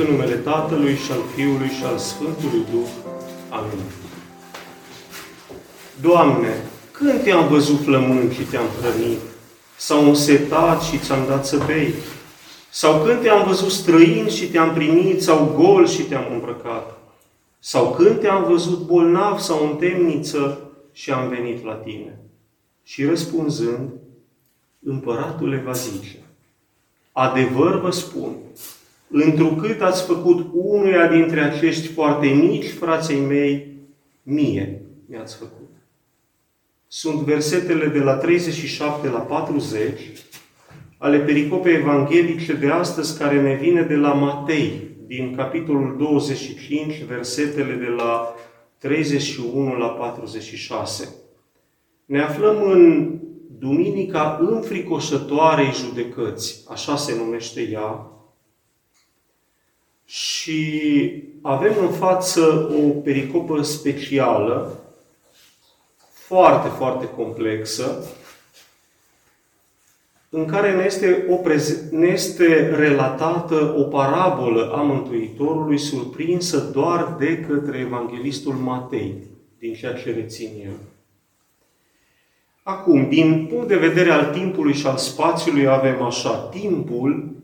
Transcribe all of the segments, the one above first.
În numele Tatălui și al Fiului și al Sfântului Duh. Amin. Doamne, când te-am văzut flămând și te-am hrănit? Sau însetat și ți-am dat să bei? Sau când te-am văzut străin și te-am primit? Sau gol și te-am îmbrăcat? Sau când te-am văzut bolnav sau în temniță și am venit la tine? Și răspunzând, împăratul va zice, adevăr vă spun, întrucât ați făcut unuia dintre acești foarte mici frații mei, mie mi-ați făcut. Sunt versetele de la 37 la 40 ale pericopei evanghelice de astăzi, care ne vine de la Matei, din capitolul 25, versetele de la 31 la 46. Ne aflăm în Duminica înfricoșătoarei judecăți, așa se numește ea, și avem în față o pericopă specială, foarte, foarte complexă, în care ne este, o prez- ne este relatată o parabolă a Mântuitorului surprinsă doar de către Evanghelistul Matei, din ceea ce rețin eu. Acum, din punct de vedere al timpului și al spațiului, avem așa, timpul,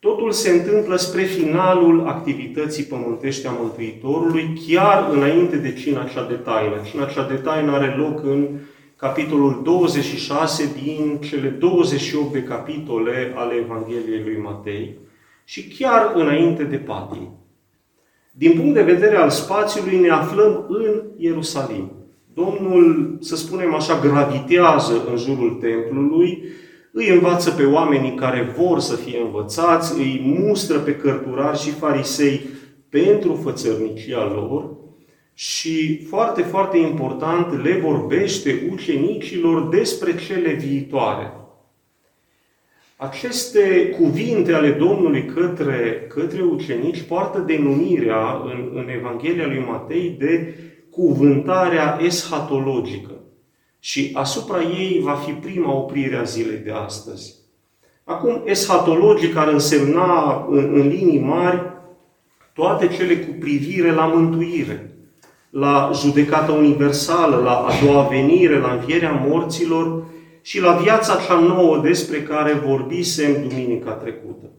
totul se întâmplă spre finalul activității pământești a Mântuitorului, chiar înainte de cina cea de taină. Cina cea de taină are loc în capitolul 26 din cele 28 de capitole ale Evangheliei lui Matei și chiar înainte de patii. Din punct de vedere al spațiului, ne aflăm în Ierusalim. Domnul, să spunem așa, gravitează în jurul templului, îi învață pe oamenii care vor să fie învățați, îi mustră pe cărturari și farisei pentru fățărnicia lor și, foarte, foarte important, le vorbește ucenicilor despre cele viitoare. Aceste cuvinte ale Domnului către, către ucenici poartă denumirea în, în Evanghelia lui Matei de cuvântarea eschatologică. Și asupra ei va fi prima oprire a zilei de astăzi. Acum, eschatologic ar însemna, în, în linii mari, toate cele cu privire la mântuire, la judecata universală, la a doua venire, la învierea morților și la viața cea nouă despre care vorbisem duminica trecută.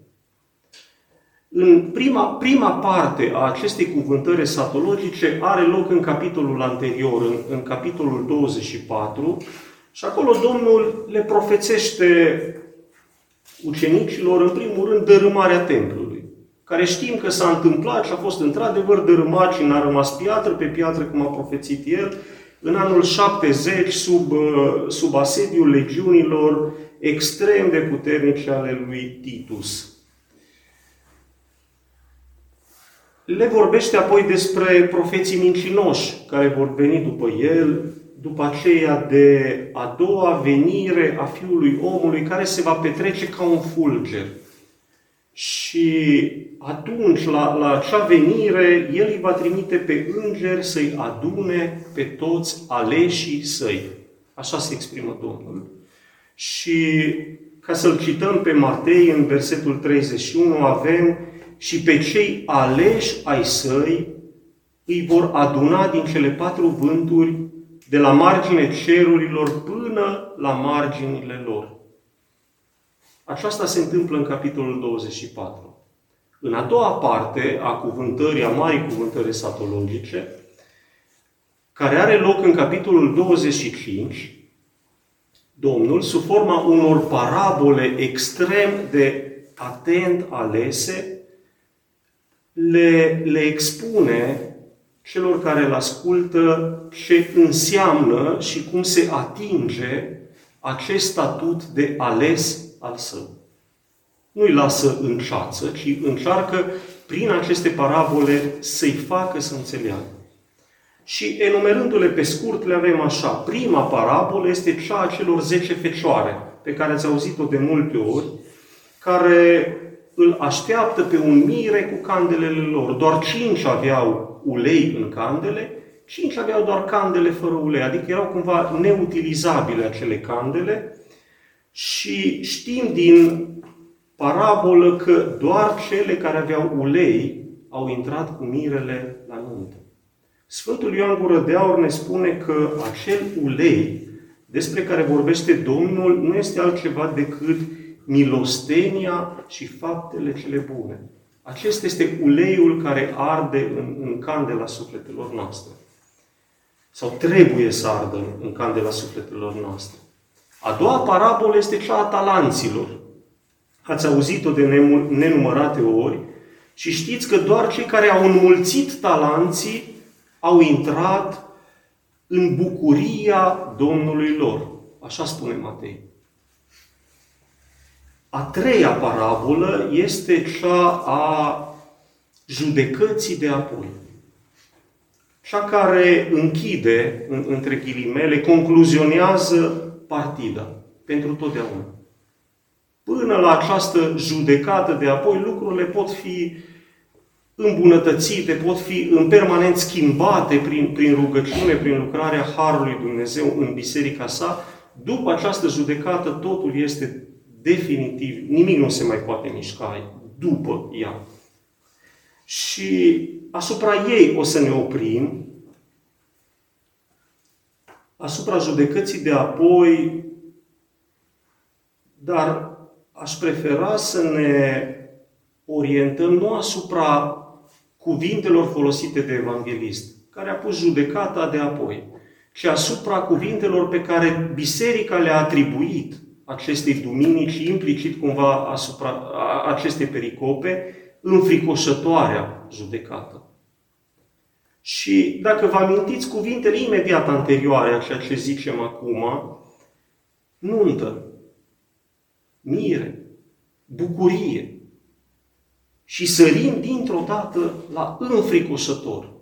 În prima, prima parte a acestei cuvântări esatologice are loc în capitolul anterior, în, în capitolul 24, și acolo Domnul le profețește ucenicilor, în primul rând, dărâmarea templului, care știm că s-a întâmplat și a fost într-adevăr dărâmat și n-a rămas piatră pe piatră, cum a profețit el, în anul 70, sub, sub asediul legiunilor extrem de puternice ale lui Titus. Le vorbește apoi despre profeții mincinoși care vor veni după el, după aceea de a doua venire a Fiului Omului, care se va petrece ca un fulger. Și atunci, la, la acea venire, El îi va trimite pe îngeri să-i adune pe toți aleșii săi. Așa se exprimă Domnul. Și ca să-l cităm pe Matei, în versetul 31, avem și pe cei aleși ai săi îi vor aduna din cele patru vânturi, de la margine cerurilor până la marginile lor. Aceasta se întâmplă în capitolul 24. În a doua parte a cuvântării, a marii cuvântări satologice, care are loc în capitolul 25, Domnul, sub forma unor parabole extrem de atent alese, le, le expune celor care îl ascultă ce înseamnă și cum se atinge acest statut de ales al său. Nu-i lasă în ceață, ci încearcă prin aceste parabole să-i facă să înțeleagă. Și enumerându-le pe scurt, le avem așa. Prima parabolă este cea a celor zece fecioare, pe care ați auzit-o de multe ori, care îl așteaptă pe un mire cu candelele lor. Doar cinci aveau ulei în candele, cinci aveau doar candele fără ulei, adică erau cumva neutilizabile acele candele și știm din parabolă că doar cele care aveau ulei au intrat cu mirele la nuntă. Sfântul Ioan Gură de Aur ne spune că acel ulei despre care vorbește Domnul nu este altceva decât milostenia și faptele cele bune. Acesta este uleiul care arde în, în candela sufletelor noastre. Sau trebuie să ardă în, în candela sufletelor noastre. A doua parabolă este cea a talanților. Ați auzit-o de nenumărate ori și știți că doar cei care au înmulțit talanții au intrat în bucuria Domnului lor. Așa spune Matei. A treia parabolă este cea a judecății de apoi. Cea care închide, între ghilimele, concluzionează partida pentru totdeauna. Până la această judecată de apoi, lucrurile pot fi îmbunătățite, pot fi în permanent schimbate prin, prin rugăciune, prin lucrarea Harului Dumnezeu în biserica sa. După această judecată, totul este definitiv, nimic nu se mai poate mișca după ea. Și asupra ei o să ne oprim, asupra judecății de apoi, dar aș prefera să ne orientăm nu asupra cuvintelor folosite de evanghelist, care a pus judecata de apoi, ci asupra cuvintelor pe care biserica le-a atribuit acestei duminici și implicit cumva asupra acestei pericope, înfricoșătoarea judecată. Și dacă vă amintiți cuvintele imediat anterioare a ceea ce zicem acum, nuntă, mire, bucurie, și sărim dintr-o dată la înfricoșător.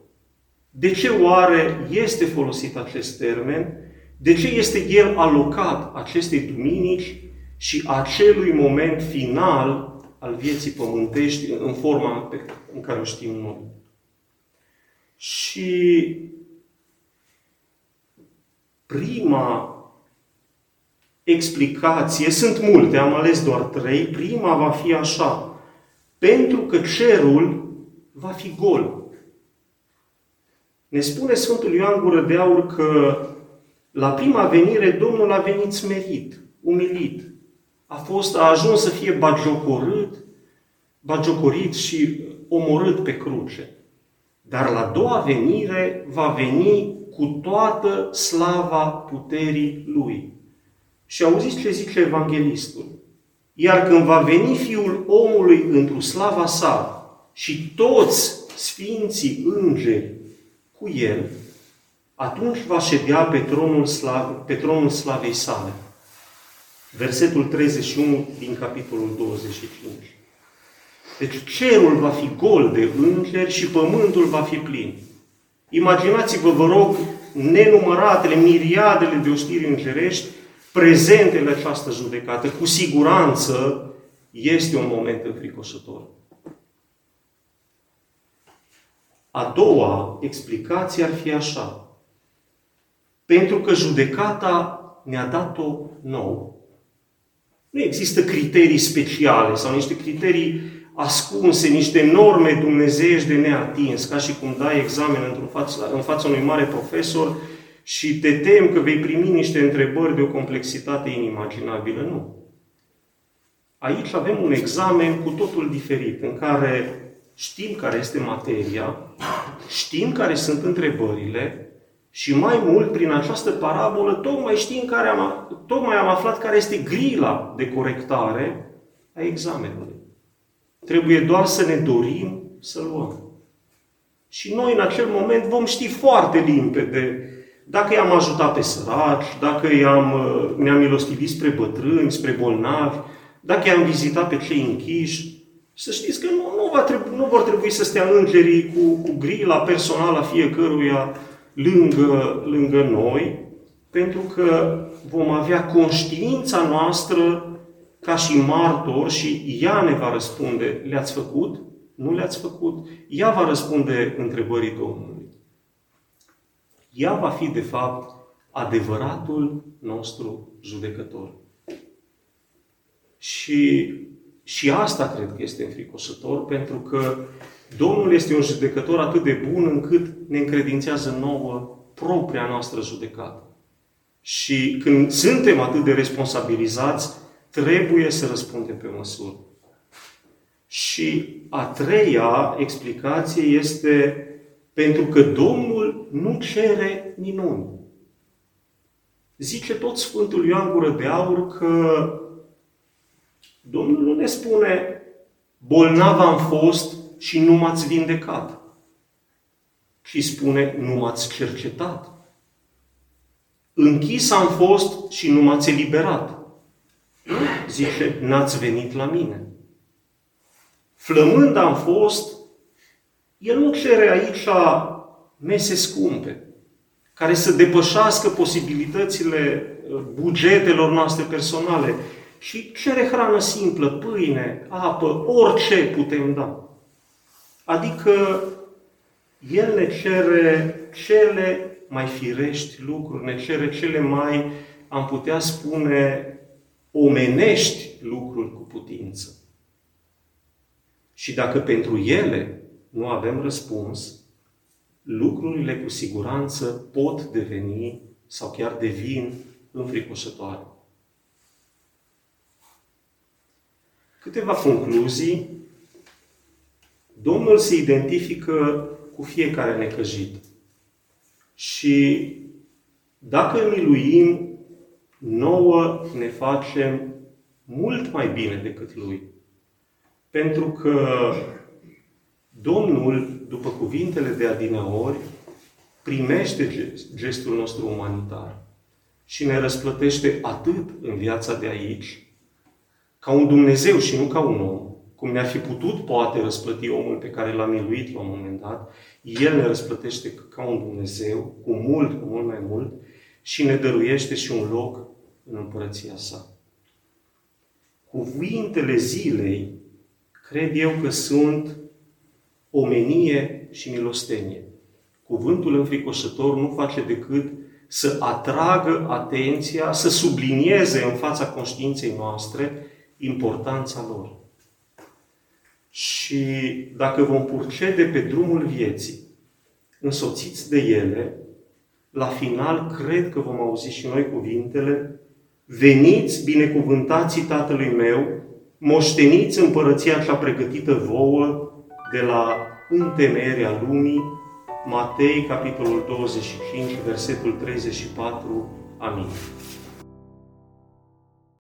De ce oare este folosit acest termen? De ce este el alocat acestei duminici și acelui moment final al vieții pământești în forma pe, în care o știm noi? Și prima explicație, sunt multe, am ales doar trei, prima va fi așa. Pentru că cerul va fi gol. Ne spune Sfântul Ioan Gură de Aur că la prima venire Domnul a venit smerit, umilit. A, fost, a ajuns să fie bagiocorât, bagiocorit și omorât pe cruce. Dar la doua venire va veni cu toată slava puterii Lui. Și auziți ce zice Evanghelistul. Iar când va veni Fiul omului într-o slava sa și toți sfinții îngeri cu el, atunci va ședea pe tronul, slav, pe tronul slavei sale. Versetul 31 din capitolul 25. Deci cerul va fi gol de îngeri și pământul va fi plin. Imaginați-vă, vă rog, nenumăratele, miriadele de oștiri îngerești prezente la această judecată, cu siguranță este un moment înfricoșător. A doua explicație ar fi așa. Pentru că judecata ne-a dat-o nou. Nu există criterii speciale sau niște criterii ascunse, niște norme dumnezeiești de neatins, ca și cum dai examen în fața, în fața unui mare profesor și te tem că vei primi niște întrebări de o complexitate inimaginabilă. Nu. Aici avem un examen cu totul diferit, în care știm care este materia, știm care sunt întrebările și mai mult, prin această parabolă, tocmai știm care am, tocmai am aflat care este grila de corectare a examenului. Trebuie doar să ne dorim să luăm. Și noi, în acel moment, vom ști foarte limpede dacă i-am ajutat pe săraci, dacă i-am, uh, ne-am milostivit spre bătrâni, spre bolnavi, dacă i-am vizitat pe cei închiși, să știți că nu, nu, va trebui, nu vor trebui să stea îngerii cu, cu grila personală a fiecăruia lângă, lângă noi, pentru că vom avea conștiința noastră ca și martor și ea ne va răspunde, le-ați făcut? Nu le-ați făcut? Ea va răspunde întrebării Domnului ea va fi, de fapt, adevăratul nostru judecător. Și Și asta cred că este înfricosător, pentru că Domnul este un judecător atât de bun încât ne încredințează nouă propria noastră judecată. Și când suntem atât de responsabilizați, trebuie să răspundem pe măsură. Și a treia explicație este pentru că Domnul nu cere minuni. Zice tot Sfântul Ioan Gură de Aur că Domnul nu ne spune bolnav am fost și nu m-ați vindecat. Și spune nu m-ați cercetat. Închis am fost și nu m-ați eliberat. Zice, n-ați venit la mine. Flămând am fost, el nu cere aici mese scumpe, care să depășească posibilitățile uh, bugetelor noastre personale, și cere hrană simplă, pâine, apă, orice putem da. Adică El ne cere cele mai firești lucruri, ne cere cele mai, am putea spune, omenești lucruri cu putință. Și dacă pentru ele nu avem răspuns, lucrurile cu siguranță pot deveni sau chiar devin înfricoșătoare. Câteva concluzii. Domnul se identifică cu fiecare necăjit. Și dacă îl miluim, nouă ne facem mult mai bine decât Lui. Pentru că Domnul, după cuvintele de adineori, primește gestul nostru umanitar și ne răsplătește atât în viața de aici, ca un Dumnezeu și nu ca un om, cum ne-ar fi putut poate răsplăti omul pe care l-a miluit la un moment dat, El ne răsplătește ca un Dumnezeu, cu mult, cu mult mai mult, și ne dăruiește și un loc în împărăția sa. Cuvintele zilei cred eu că sunt omenie și milostenie. Cuvântul înfricoșător nu face decât să atragă atenția, să sublinieze în fața conștiinței noastre importanța lor. Și dacă vom purcede pe drumul vieții, însoțiți de ele, la final cred că vom auzi și noi cuvintele Veniți, binecuvântații Tatălui meu, moșteniți împărăția cea pregătită vouă de la întemeierea lumii, Matei, capitolul 25, versetul 34. Amin.